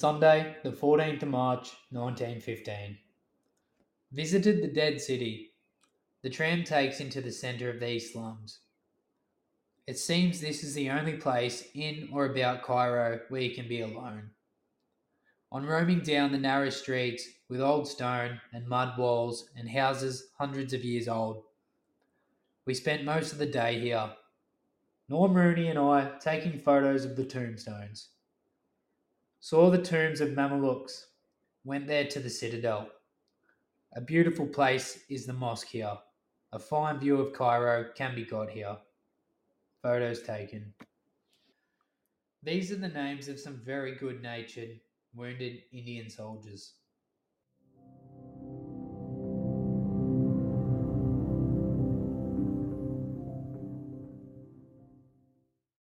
Sunday, the 14th of March, 1915. Visited the Dead City. The tram takes into the centre of these slums. It seems this is the only place in or about Cairo where you can be alone. On roaming down the narrow streets with old stone and mud walls and houses hundreds of years old, we spent most of the day here. Norm Rooney and I taking photos of the tombstones. Saw the tombs of Mamelukes. Went there to the citadel. A beautiful place is the mosque here. A fine view of Cairo can be got here. Photos taken. These are the names of some very good natured wounded Indian soldiers.